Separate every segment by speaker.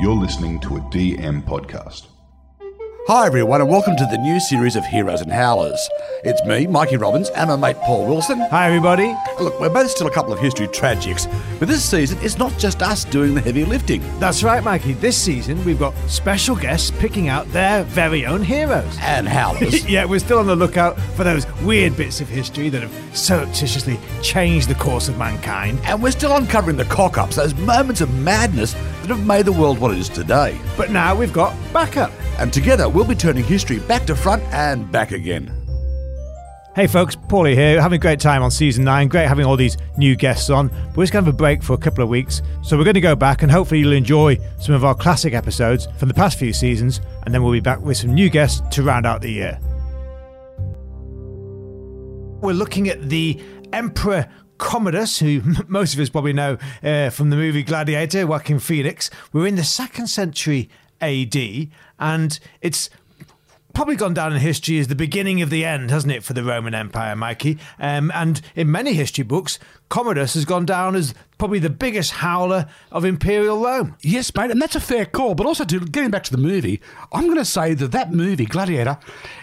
Speaker 1: You're listening to a DM podcast.
Speaker 2: Hi, everyone, and welcome to the new series of Heroes and Howlers. It's me, Mikey Robbins, and my mate Paul Wilson.
Speaker 3: Hi, everybody.
Speaker 2: Look, we're both still a couple of history tragics, but this season it's not just us doing the heavy lifting.
Speaker 3: That's right, Mikey. This season we've got special guests picking out their very own heroes.
Speaker 2: And Howlers.
Speaker 3: yeah, we're still on the lookout for those weird bits of history that have surreptitiously changed the course of mankind.
Speaker 2: and we're still uncovering the cock ups, those moments of madness that have made the world what it is today.
Speaker 3: But now we've got backup.
Speaker 2: And together we'll be turning history back to front and back again.
Speaker 3: Hey folks, Paulie here, having a great time on season 9. Great having all these new guests on. But we're just going to have a break for a couple of weeks. So we're going to go back and hopefully you'll enjoy some of our classic episodes from the past few seasons. And then we'll be back with some new guests to round out the year. We're looking at the Emperor Commodus, who most of us probably know uh, from the movie Gladiator, Joaquin Phoenix. We're in the second century AD, and it's probably gone down in history as the beginning of the end, hasn't it, for the Roman Empire, Mikey? Um, and in many history books, Commodus has gone down as probably the biggest howler of imperial Rome.
Speaker 4: Yes, mate, and that's a fair call. But also, to, getting back to the movie, I'm going to say that that movie, Gladiator,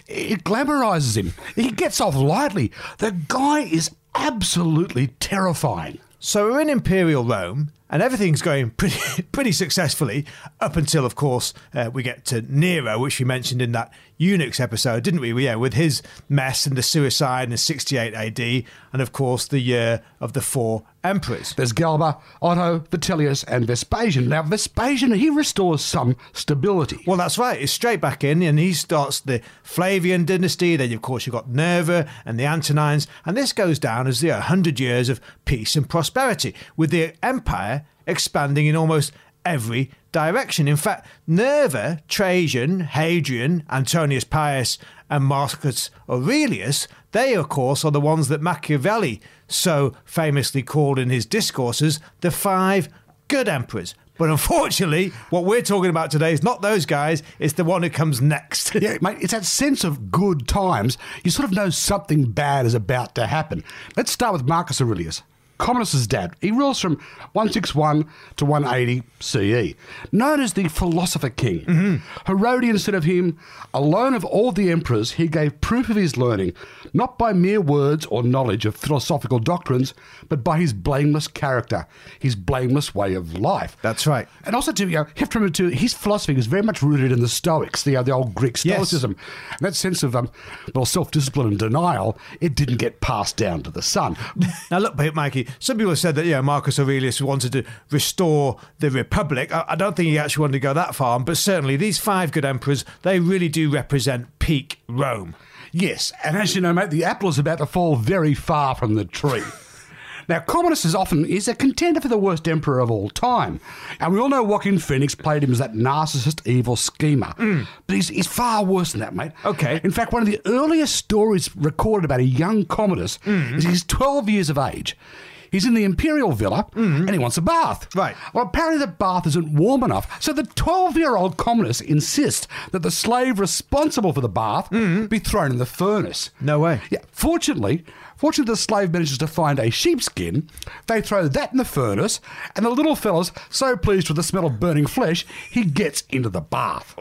Speaker 4: it glamorizes him. He gets off lightly. The guy is absolutely terrifying.
Speaker 3: So we're in Imperial Rome, and everything's going pretty pretty successfully up until, of course, uh, we get to Nero, which we mentioned in that eunuchs episode, didn't we? Yeah, with his mess and the suicide in 68 AD, and of course the year of the four emperors.
Speaker 4: There's Galba, Otho, Vitellius, and Vespasian. Now, Vespasian, he restores some stability.
Speaker 3: Well, that's right. He's straight back in, and he starts the Flavian dynasty. Then, of course, you've got Nerva and the Antonines, and this goes down as the 100 years of peace and prosperity, with the empire expanding in almost every direction. In fact, Nerva, Trajan, Hadrian, Antoninus Pius, and Marcus Aurelius, they, of course, are the ones that Machiavelli so famously called in his discourses the five good emperors. But unfortunately, what we're talking about today is not those guys, it's the one who comes next.
Speaker 4: Yeah, mate, it's that sense of good times. You sort of know something bad is about to happen. Let's start with Marcus Aurelius. Commodus's dad. He rules from 161 to 180 CE. Known as the Philosopher King. Herodian said of him, alone of all the emperors, he gave proof of his learning, not by mere words or knowledge of philosophical doctrines, but by his blameless character, his blameless way of life.
Speaker 3: That's right.
Speaker 4: And also, to, you, know, have to remember, too, his philosophy was very much rooted in the Stoics, the, uh, the old Greek
Speaker 3: Yes.
Speaker 4: Stoicism. And that sense of, um, well, self discipline and denial, it didn't get passed down to the son.
Speaker 3: Now, look, Mikey, some people have said that, yeah Marcus Aurelius wanted to restore the Republic. I, I don't think he actually wanted to go that far, but certainly these five good emperors, they really do represent peak Rome.
Speaker 4: Yes, and as you know, mate, the apple is about to fall very far from the tree. Now, Commodus is often is a contender for the worst emperor of all time, and we all know Joaquin Phoenix played him as that narcissist, evil schemer. Mm. But he's, he's far worse than that, mate.
Speaker 3: Okay.
Speaker 4: In fact, one of the earliest stories recorded about a young Commodus mm. is he's 12 years of age. He's in the imperial villa and he wants a bath.
Speaker 3: Right.
Speaker 4: Well, apparently the bath isn't warm enough, so the 12 year old Commodus insists that the slave responsible for the bath mm. be thrown in the furnace.
Speaker 3: No way.
Speaker 4: Yeah, fortunately, fortunately, the slave manages to find a sheepskin. They throw that in the furnace, and the little fella's so pleased with the smell of burning flesh, he gets into the bath.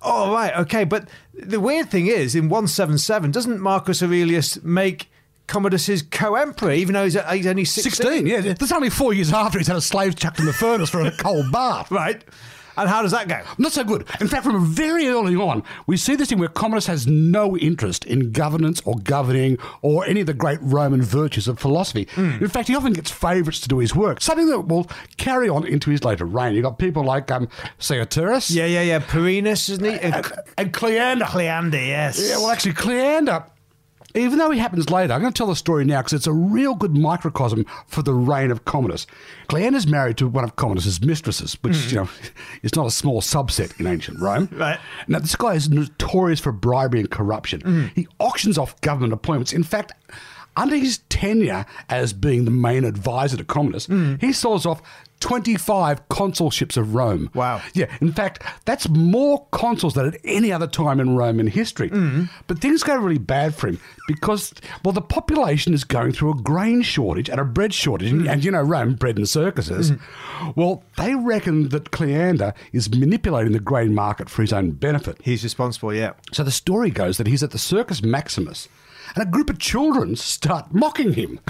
Speaker 3: Oh, right, okay. But the weird thing is, in 177, doesn't Marcus Aurelius make Commodus's co-emperor, even though he's, he's only 16?
Speaker 4: 16, yeah. That's only four years after he's had a slave chucked in the furnace for a cold bath.
Speaker 3: Right. And how does that go?
Speaker 4: Not so good. In fact, from very early on, we see this thing where Commodus has no interest in governance or governing or any of the great Roman virtues of philosophy. In fact, he often gets favourites to do his work, something that will carry on into his later reign. You've got people like um, Saoterus
Speaker 3: Yeah, yeah, yeah. Perennis, isn't he? Uh,
Speaker 4: and Cleander.
Speaker 3: Cleander, yes.
Speaker 4: Yeah, well, actually, Cleander, even though he happens later, I'm going to tell the story now because it's a real good microcosm for the reign of Commodus. Cleander's married to one of Commodus's mistresses, which, mm. you know, is not a small subset in ancient Rome.
Speaker 3: Right.
Speaker 4: Now, this guy is notorious for bribery and corruption. Mm. He auctions off government appointments. In fact, under his tenure as being the main advisor to Commodus, hmm. he saws off 25 consulships of Rome.
Speaker 3: Wow.
Speaker 4: Yeah, in fact, that's more consuls than at any other time in Roman history. Hmm. But things go really bad for him because, well, the population is going through a grain shortage and a bread shortage. And, hmm. and you know, Rome, bread and circuses. Well, they reckon that Cleander is manipulating the grain market for his own benefit.
Speaker 3: He's responsible, yeah.
Speaker 4: So the story goes that he's at the Circus Maximus, and a group of children start mocking him.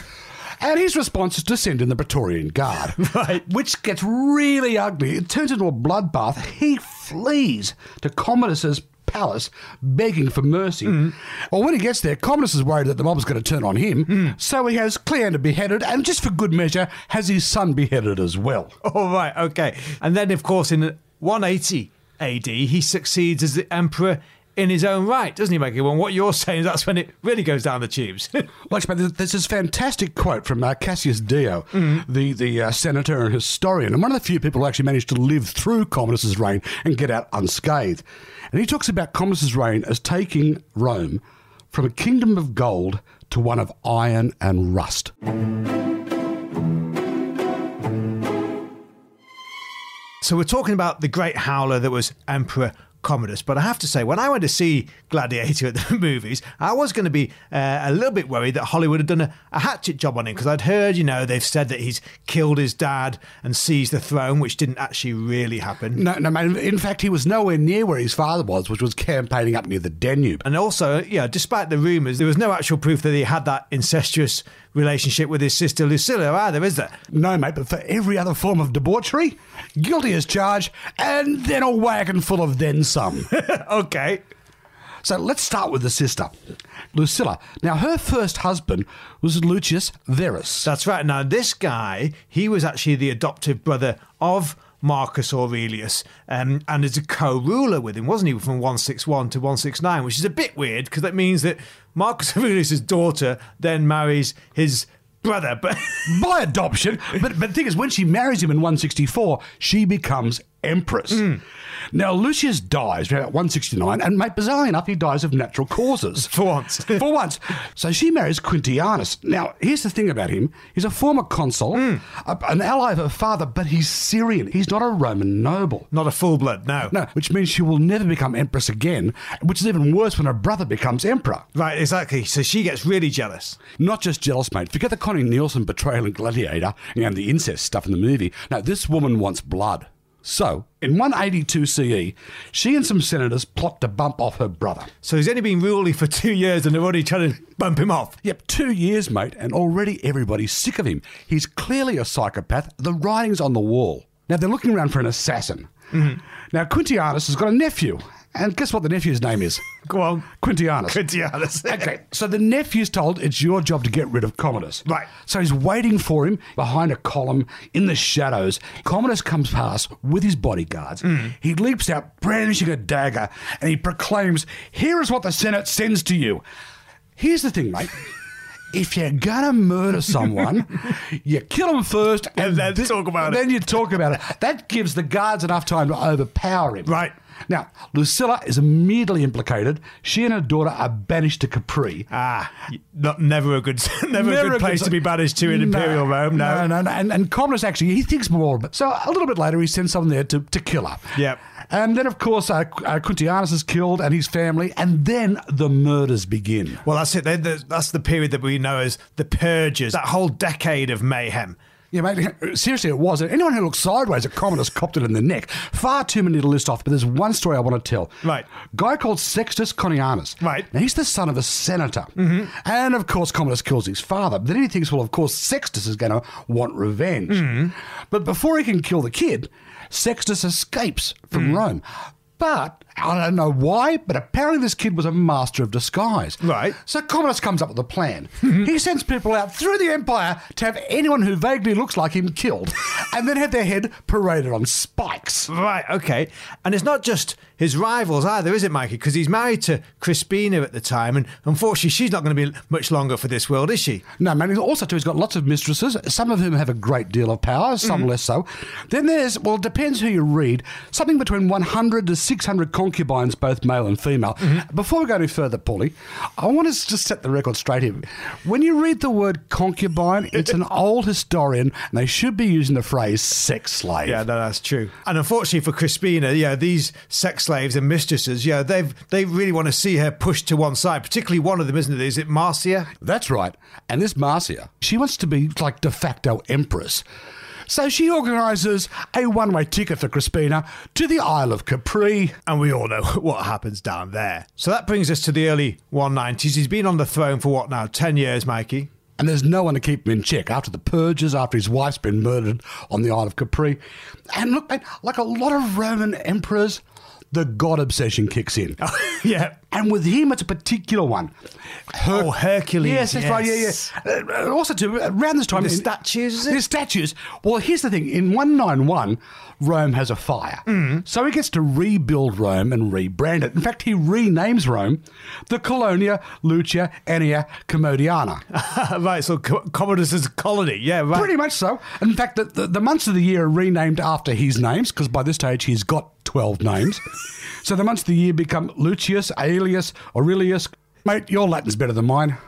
Speaker 4: And his response is to send in the Praetorian Guard,
Speaker 3: Right.
Speaker 4: which gets really ugly. It turns into a bloodbath. He flees to Commodus's palace, begging for mercy. Mm. Well, when he gets there, Commodus is worried that the mob's going to turn on him, mm. so he has Cleander beheaded, and just for good measure, has his son beheaded as well.
Speaker 3: All right, okay. And then, of course, in 180 AD, he succeeds as the emperor in his own right, doesn't he, Mikey? Well, what you're saying is that's when it really goes down the tubes.
Speaker 4: Like, but there's- this fantastic quote from uh, Cassius Dio, the the uh, senator and historian, and one of the few people who actually managed to live through Commodus's reign and get out unscathed. And he talks about Commodus's reign as taking Rome from a kingdom of gold to one of iron and rust.
Speaker 3: So we're talking about the great howler that was Emperor Commodus. But I have to say, when I went to see Gladiator at the movies, I was going to be uh, a little bit worried that Hollywood had done a, a hatchet job on him because I'd heard, you know, they've said that he's killed his dad and seized the throne, which didn't actually really happen.
Speaker 4: No, no, man. In fact, he was nowhere near where his father was, which was campaigning up near the Danube.
Speaker 3: And also, yeah, despite the rumours, there was no actual proof that he had that incestuous relationship with his sister Lucilla either, is there?
Speaker 4: No, mate, but for every other form of debauchery, guilty as charged, and then a wagon full of then some.
Speaker 3: okay.
Speaker 4: So let's start with the sister, Lucilla. Now, her first husband was Lucius Verus.
Speaker 3: That's right. Now, this guy, he was actually the adoptive brother of Marcus Aurelius um, and as a co ruler with him, wasn't he, from 161 to 169, which is a bit weird because that means that Marcus Aurelius' daughter then marries his brother. But
Speaker 4: By adoption, but, but the thing is, when she marries him in 164, she becomes empress. Hmm. Now, Lucius dies around 169, and mate, bizarrely enough, he dies of natural causes.
Speaker 3: for once.
Speaker 4: For once. So she marries Quintianus. Now, here's the thing about him. He's a former consul, hmm. a- an ally of her father, but he's Syrian. He's not a Roman noble.
Speaker 3: Not a full blood, no.
Speaker 4: No, which means she will never become empress again, which is even worse when her brother becomes emperor.
Speaker 3: Right, exactly. So she gets really jealous.
Speaker 4: Not just jealous, mate. Forget the Connie Nielsen betrayal in Gladiator and the incest stuff in the movie. No, this woman wants blood. So, in 182 CE, she and some senators plot to bump off her brother.
Speaker 3: So he's only been ruling for two years and they're already trying to bump him off.
Speaker 4: Yep, two years, mate, and already everybody's sick of him. He's clearly a psychopath. The writing's on the wall. Now, they're looking around for an assassin. Mm-hmm. Now, Quintianus has got a nephew. And guess what the nephew's name is?
Speaker 3: Go on.
Speaker 4: Quintianus.
Speaker 3: Quintianus.
Speaker 4: okay, so the nephew's told it's your job to get rid of Commodus.
Speaker 3: Right.
Speaker 4: So he's waiting for him behind a column in the shadows. Commodus comes past with his bodyguards. Hmm. He leaps out, brandishing a dagger, and he proclaims, Here is what the Senate sends to you. Here's the thing, mate. If you're gonna murder someone, you kill them first,
Speaker 3: And then talk about it.
Speaker 4: Then you talk about it. That gives the guards enough time to overpower him.
Speaker 3: Right.
Speaker 4: Now, Lucilla is immediately implicated. She and her daughter are banished to Capri.
Speaker 3: Ah, not never a good, never, a good place to be banished to in Imperial Rome. No,
Speaker 4: no, no, no. And, and Commodus actually, he thinks more of it. So a little bit later, he sends someone there to, to kill her.
Speaker 3: Yep.
Speaker 4: And then, of course, uh, uh, Quintianus is killed and his family, and then the murders begin.
Speaker 3: Well, that's it. They- That's the period that we know as the purges. That whole decade of mayhem.
Speaker 4: Yeah, mate, seriously, it was. Anyone who looks sideways at Commodus copped it in the neck. Far too many to list off, but there's one story I want to tell.
Speaker 3: Right.
Speaker 4: Guy called Sextus Condianus.
Speaker 3: Right.
Speaker 4: Now, he's the son of a senator. Mm-hmm. And, of course, Commodus kills his father. But then he thinks, well, of course, Sextus is going to want revenge. But before he can kill the kid, Sextus escapes from Rome. But I don't know why, but apparently this kid was a master of disguise.
Speaker 3: Right.
Speaker 4: So Commodus comes up with a plan. he sends people out through the empire to have anyone who vaguely looks like him killed, and then have their head paraded on spikes.
Speaker 3: Right, okay. And it's not just his rivals either, is it, Mikey? Because he's married to Crispina at the time, and unfortunately, she's not going to be much longer for this world, is she?
Speaker 4: No, man. Also, too, he's got lots of mistresses. Some of whom have a great deal of power, some mm. less so. Then there's, well, it depends who you read. Something between 100 to 600 concubines concubines, both male and female. Mm-hmm. Before we go any further, Paulie, I want us to just set the record straight here. When you read the word concubine, it's an old historian, and they should be using the phrase sex slave.
Speaker 3: Yeah, no, that's true. And unfortunately for Crispina, yeah, these sex slaves and mistresses, yeah, they've they really want to see her pushed to one side. Particularly one of them, isn't it? Is it Marcia?
Speaker 4: That's right. And this Marcia, she wants to be like de facto empress. So she organises a one way ticket for Crispina to the Isle of Capri.
Speaker 3: And we all know what happens down there. So that brings us to the early 190s. He's been on the throne for what now? 10 years, Mikey?
Speaker 4: And there's no one to keep him in check after the purges, after his wife's been murdered on the Isle of Capri. And look, mate, like a lot of Roman emperors, the god obsession kicks in.
Speaker 3: yeah.
Speaker 4: And with him, it's a particular one. Her-
Speaker 3: Oh, Hercules,
Speaker 4: Yes, that's right. Yeah, yeah. Uh, also, too, around this time,
Speaker 3: The
Speaker 4: in-
Speaker 3: statues?
Speaker 4: The statues. Well, here's the thing: in 191, Rome has a fire,
Speaker 3: Mm.
Speaker 4: so he gets to rebuild Rome and rebrand it. In fact, he renames Rome the Colonia Lucia Annia Commodiana.
Speaker 3: right, so Co- Commodus's colony. Yeah, right.
Speaker 4: Pretty much so. In fact, the, the, the months of the year are renamed after his names because by this stage he's got 12 names. so the months of the year become Lucius, Aelius, Aurelius. Mate, your Latin's better than mine.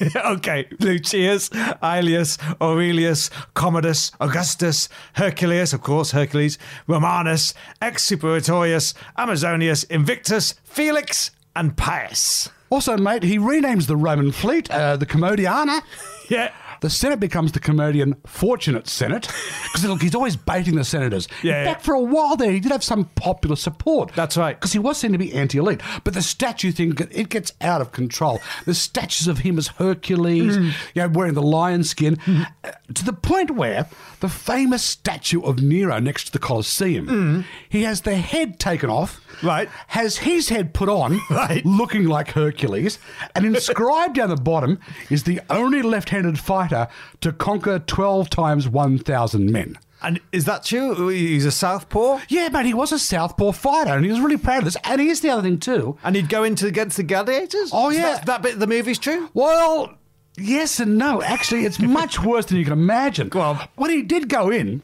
Speaker 3: okay, Lucius, Aelius, Aurelius, Commodus, Augustus, Hercules, of course, Hercules, Romanus, Exuperatorius, Amazonius, Invictus, Felix, and Pius.
Speaker 4: Also, mate, he renames the Roman fleet uh, the Commodiana.
Speaker 3: Yeah.
Speaker 4: The Senate becomes the Commodian Fortunate Senate because look, he's always baiting the senators.
Speaker 3: Yeah,
Speaker 4: In
Speaker 3: yeah.
Speaker 4: for a while there, he did have some popular support.
Speaker 3: That's right.
Speaker 4: because he was seen to be anti-elite. But the statue thing, it gets out of control. The statues of him as Hercules,
Speaker 3: Mm.
Speaker 4: you know, wearing the lion skin, uh, to the point where the famous statue of Nero next to the Colosseum, he has the head taken off,
Speaker 3: Mm. Right.
Speaker 4: Has his head put on,
Speaker 3: Right.
Speaker 4: looking like Hercules, and inscribed down the bottom is the only left-handed fighter to conquer twelve times one thousand men.
Speaker 3: And is that true? He's a southpaw?
Speaker 4: Yeah, mate, he was a southpaw fighter, and he was really proud of this. And here's the other thing too.
Speaker 3: And he'd go into against the gladiators?
Speaker 4: Oh, yeah.
Speaker 3: that's- that bit of the movie's true?
Speaker 4: Well, yes and no. Actually, it's much worse than you can imagine.
Speaker 3: Well.
Speaker 4: When he did go in,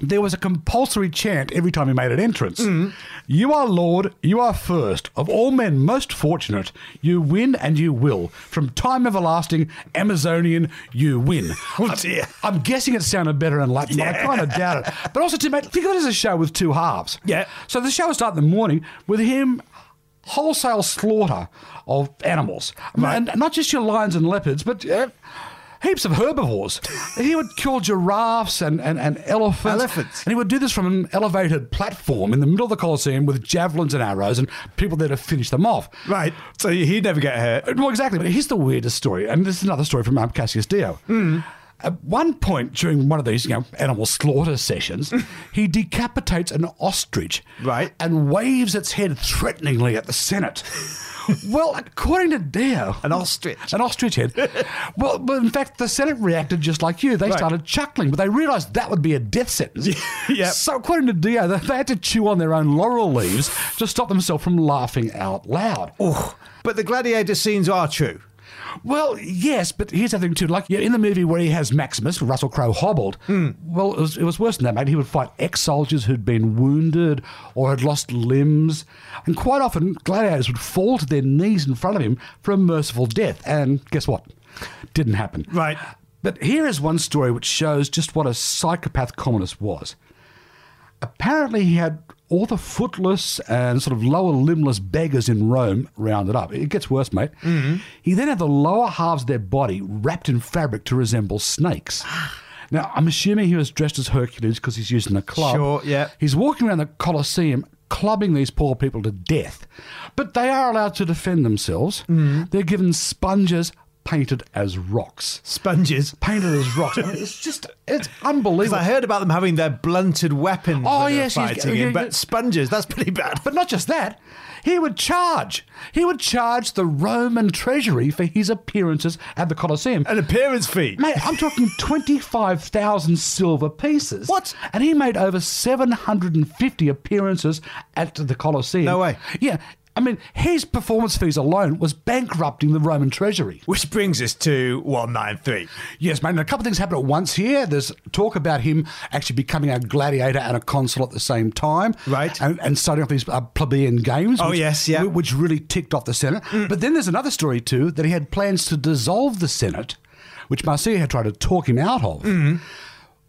Speaker 4: there was a compulsory chant every time he made an entrance.
Speaker 3: Mm.
Speaker 4: You are Lord, you are first. Of all men most fortunate, you win and you will. From time everlasting, Amazonian, you win.
Speaker 3: Oh, dear.
Speaker 4: I'm guessing it sounded better in Latin, but I kind of doubt it. But also, to mate, think of it as a show with two halves.
Speaker 3: Yeah.
Speaker 4: So the show will start in the morning with him wholesale slaughter of animals. And not just your lions and leopards, but uh, heaps of herbivores. he would kill giraffes and, and, and elephants.
Speaker 3: Elephants.
Speaker 4: And he would do this from an elevated platform in the middle of the Colosseum with javelins and arrows and people there to finish them off.
Speaker 3: Right. So he'd never get hurt.
Speaker 4: Well, exactly. But here's the weirdest story, and this is another story from Cassius Dio. Hmm. At one point during one of these, you know, animal slaughter sessions, he decapitates an ostrich,
Speaker 3: Right.
Speaker 4: and waves its head threateningly at the Senate. well, according to Dio,
Speaker 3: An ostrich.
Speaker 4: an ostrich head. well, but in fact, the Senate reacted just like you. They
Speaker 3: Right.
Speaker 4: started chuckling, but they realised that would be a death sentence.
Speaker 3: Yep.
Speaker 4: So, according to Dio, they they had to chew on their own laurel leaves to stop themselves from laughing out loud.
Speaker 3: But the gladiator scenes are true.
Speaker 4: Well, yes, but here's the thing too. Like in the movie where he has Maximus, Russell Crowe hobbled. Hmm. Well, it was, it was worse than that, mate. He would fight ex-soldiers who'd been wounded or had lost limbs, and quite often gladiators would fall to their knees in front of him for a merciful death. And guess what? Didn't happen.
Speaker 3: Right.
Speaker 4: But here is one story which shows just what a psychopath Commodus was. Apparently, he had all the footless and sort of lower limbless beggars in Rome rounded up. It gets worse, mate. Mm-hmm. He then had the lower halves of their body wrapped in fabric to resemble snakes. Now, I'm assuming he was dressed as Hercules because he's using a club.
Speaker 3: Sure, yeah.
Speaker 4: He's walking around the Colosseum clubbing these poor people to death. But they are allowed to defend themselves. Mm-hmm. They're given sponges painted as rocks.
Speaker 3: Sponges.
Speaker 4: Painted as rocks. I mean, it's just, it's unbelievable.
Speaker 3: I heard about them having their blunted weapons
Speaker 4: Oh, yes,
Speaker 3: fighting in, but sponges, that's pretty bad.
Speaker 4: But not just that, he would charge. He would charge the Roman treasury for his appearances at the Colosseum.
Speaker 3: An appearance fee.
Speaker 4: Mate, I'm talking 25,000 silver pieces.
Speaker 3: What?
Speaker 4: And he made over 750 appearances at the Colosseum.
Speaker 3: No way.
Speaker 4: Yeah. I mean, his performance fees alone was bankrupting the Roman treasury.
Speaker 3: Which brings us to 193.
Speaker 4: Yes, mate. And a couple of things happen at once here. There's talk about him actually becoming a gladiator and a consul at the same time.
Speaker 3: Right.
Speaker 4: And, and starting off these uh, plebeian games.
Speaker 3: Oh,
Speaker 4: which-
Speaker 3: yes, yeah. Mm.
Speaker 4: Which really ticked off the Senate. But then there's another story, too, that he had plans to dissolve the Senate, which Marcia had tried to talk him out of.
Speaker 3: Mm.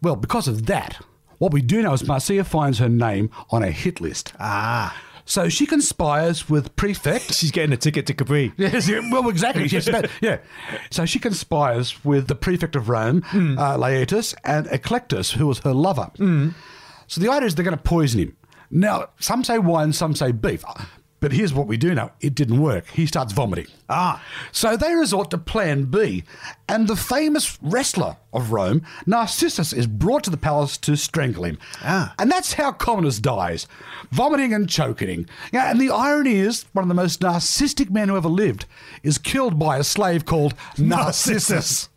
Speaker 4: Well, because of that, what we do know is Marcia finds her name on a hit list.
Speaker 3: Ah.
Speaker 4: So she conspires with Prefect.
Speaker 3: She's getting a ticket to Capri.
Speaker 4: Yes, well, exactly. Yes, but, yeah. So she conspires with the prefect of Rome, uh, Laetus, and Eclectus, who was her lover. So the idea is they're going to poison him. Now, some say wine, some say beef. But here's what we do know it didn't work. He starts vomiting.
Speaker 3: Ah.
Speaker 4: So they resort to plan B, and the famous wrestler of Rome, Narcissus, is brought to the palace to strangle him.
Speaker 3: Ah.
Speaker 4: And that's how Commodus dies vomiting and choking. Yeah, and the irony is, one of the most narcissistic men who ever lived is killed by a slave called Narcissus.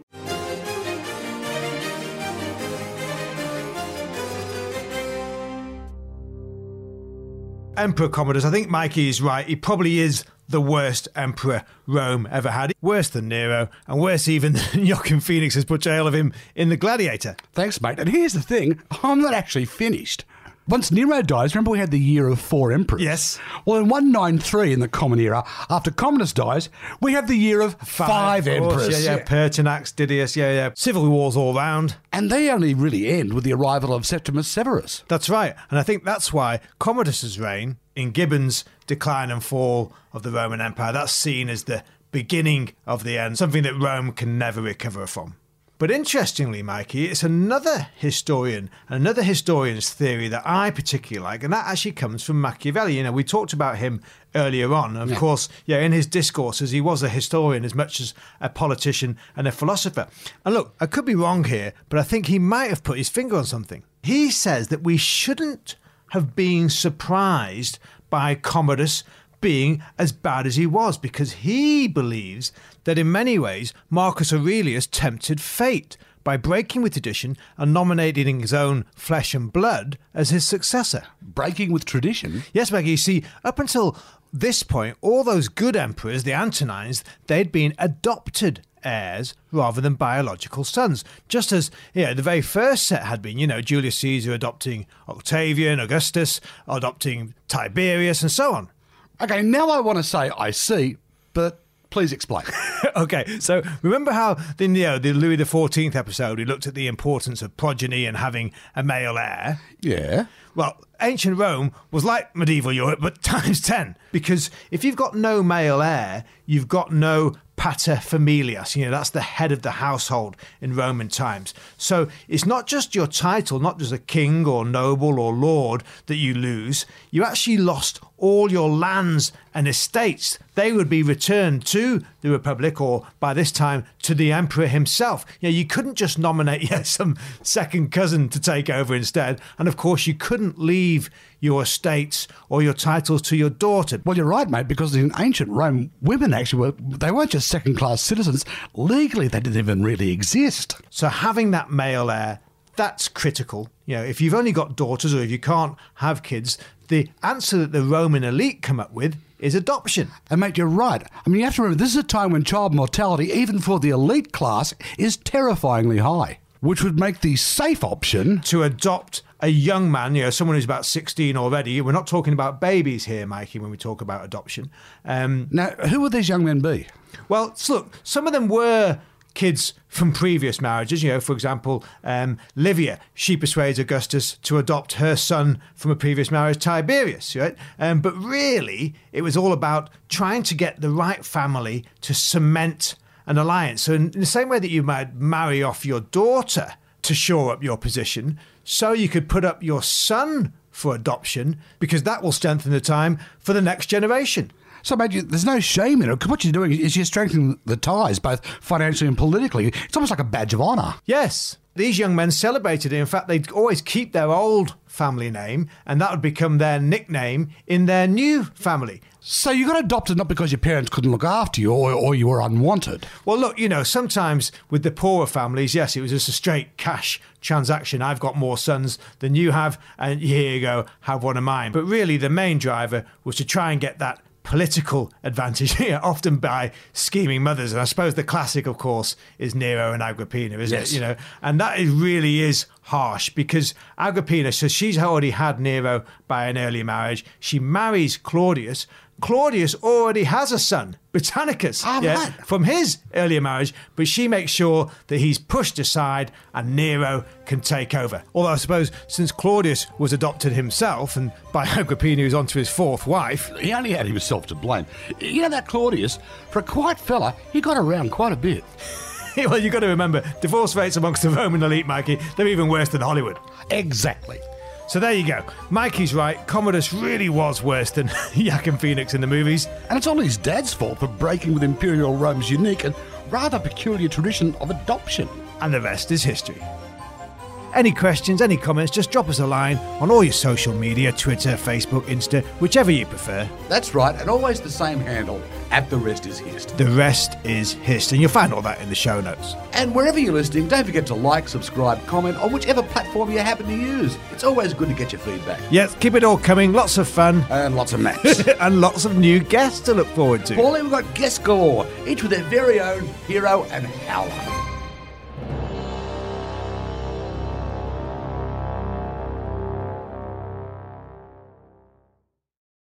Speaker 3: Emperor Commodus, I think Mikey is right. He probably is the worst emperor Rome ever had. Worse than Nero, and worse even than Joaquin Phoenix's portrayal of him in The Gladiator.
Speaker 4: Thanks, mate. And here's the thing I'm not actually finished. Once Nero dies, remember we had the year of four emperors?
Speaker 3: Yes.
Speaker 4: Well, in 193 in the Common Era, after Commodus dies, we have the year of five,
Speaker 3: course,
Speaker 4: emperors.
Speaker 3: Yeah, yeah. Pertinax, Didius, yeah, yeah. Civil wars all round.
Speaker 4: And they only really end with the arrival of Septimus Severus.
Speaker 3: That's right. And I think that's why Commodus's reign in Gibbon's Decline and Fall of the Roman Empire, that's seen as the beginning of the end, something that Rome can never recover from. But interestingly, Mikey, it's another historian, another historian's theory that I particularly like, and that actually comes from Machiavelli. You know, we talked about him earlier on. Of course, yeah, in his discourses, he was a historian as much as a politician and a philosopher. And look, I could be wrong here, but I think he might have put his finger on something. He says that we shouldn't have been surprised by Commodus being as bad as he was because he believes that in many ways Marcus Aurelius tempted fate by breaking with tradition and nominating his own flesh and blood as his successor.
Speaker 4: Breaking with tradition.
Speaker 3: Yes, Maggie, you see, up until this point, all those good emperors, the Antonines, they'd been adopted heirs rather than biological sons. Just as you know, the very first set had been, you know, Julius Caesar adopting Octavian, Augustus adopting Tiberius, and so on.
Speaker 4: Okay, now I want to say I see, but please explain.
Speaker 3: okay, so remember how in you know, the Louis XIV episode we looked at the importance of progeny and having a male heir?
Speaker 4: yeah.
Speaker 3: Well, ancient Rome was like medieval Europe, but times 10. Because if you've got no male heir, you've got no pater familias. You know, that's the head of the household in Roman times. So it's not just your title, not just a king or noble or lord that you lose. You actually lost all your lands and estates. They would be returned to the Republic or by this time to the emperor himself. You know, you couldn't just nominate yeah, some second cousin to take over instead. And of course, you couldn't leave your estates or your titles to your daughter.
Speaker 4: Well, you're right, mate, because in ancient Rome, women actually were, they weren't just second class citizens. Legally, they didn't even really exist.
Speaker 3: So having that male heir, that's critical. You know, if you've only got daughters or if you can't have kids, the answer that the Roman elite come up with is adoption.
Speaker 4: And, mate, you're right. I mean, you have to remember, this is a time when child mortality, even for the elite class, is terrifyingly high, which would make the safe option.
Speaker 3: To adopt a young man, you know, someone who's about 16 already, we're not talking about babies here, Mikey, when we talk about adoption. Um,
Speaker 4: Now, who would these young men be?
Speaker 3: Well, look, some of them were kids from previous marriages. You know, for example, um, Livia, she persuades Augustus to adopt her son from a previous marriage, Tiberius, right? Um, but really, it was all about trying to get the right family to cement an alliance. So, in, in the same way that you might marry off your daughter to shore up your position, so you could put up your son for adoption because that will strengthen the time for the next generation.
Speaker 4: So, mate, you, there's no shame in it because what you're doing is you're strengthening the ties, both financially and politically. It's almost like a badge of honour.
Speaker 3: Yes, these young men celebrated it. In fact, they'd always keep their old family name, and that would become their nickname in their new family.
Speaker 4: So you got adopted not because your parents couldn't look after you or, or you were unwanted.
Speaker 3: Well, look, you know, sometimes with the poorer families, yes, it was just a straight cash transaction. I've got more sons than you have, and here you go, have one of mine. But really, the main driver was to try and get that political advantage here, often by scheming mothers. And I suppose the classic, of course, is Nero and Agrippina, isn't
Speaker 2: Yes.
Speaker 3: it? You know, and that is, really is harsh because Agrippina, so she's already had Nero by an early marriage. She marries Claudius. Claudius already has a son, Britannicus,
Speaker 2: Ah, right.
Speaker 3: from his earlier marriage, but she makes sure that he's pushed aside and Nero can take over. Although I suppose since Claudius was adopted himself and by Agrippina who's onto his fourth wife,
Speaker 4: He only had himself to blame. You know that Claudius, for a quiet fella, he got around quite a bit.
Speaker 3: well, you've got to remember, divorce rates amongst the Roman elite, Mikey, they're even worse than Hollywood.
Speaker 4: Exactly.
Speaker 3: So there you go. Mikey's right. Commodus really was worse than Joaquin Phoenix in the movies.
Speaker 4: And it's all his dad's fault for breaking with Imperial Rome's unique and rather peculiar tradition of adoption.
Speaker 3: And the rest is history. Any questions, any comments, just drop us a line on all your social media Twitter, Facebook, Insta, whichever you prefer.
Speaker 2: That's right, and always the same handle at the rest is hist.
Speaker 3: The rest is history. And you'll find all that in the show notes.
Speaker 2: And wherever you're listening, don't forget to like, subscribe, comment on whichever platform you happen to use. It's always good to get your feedback.
Speaker 3: Yes, keep it all coming. Lots of fun.
Speaker 2: And lots of maps.
Speaker 3: and lots of new guests to look forward to.
Speaker 2: Paulie, we've got guests galore, each with their very own hero and howler.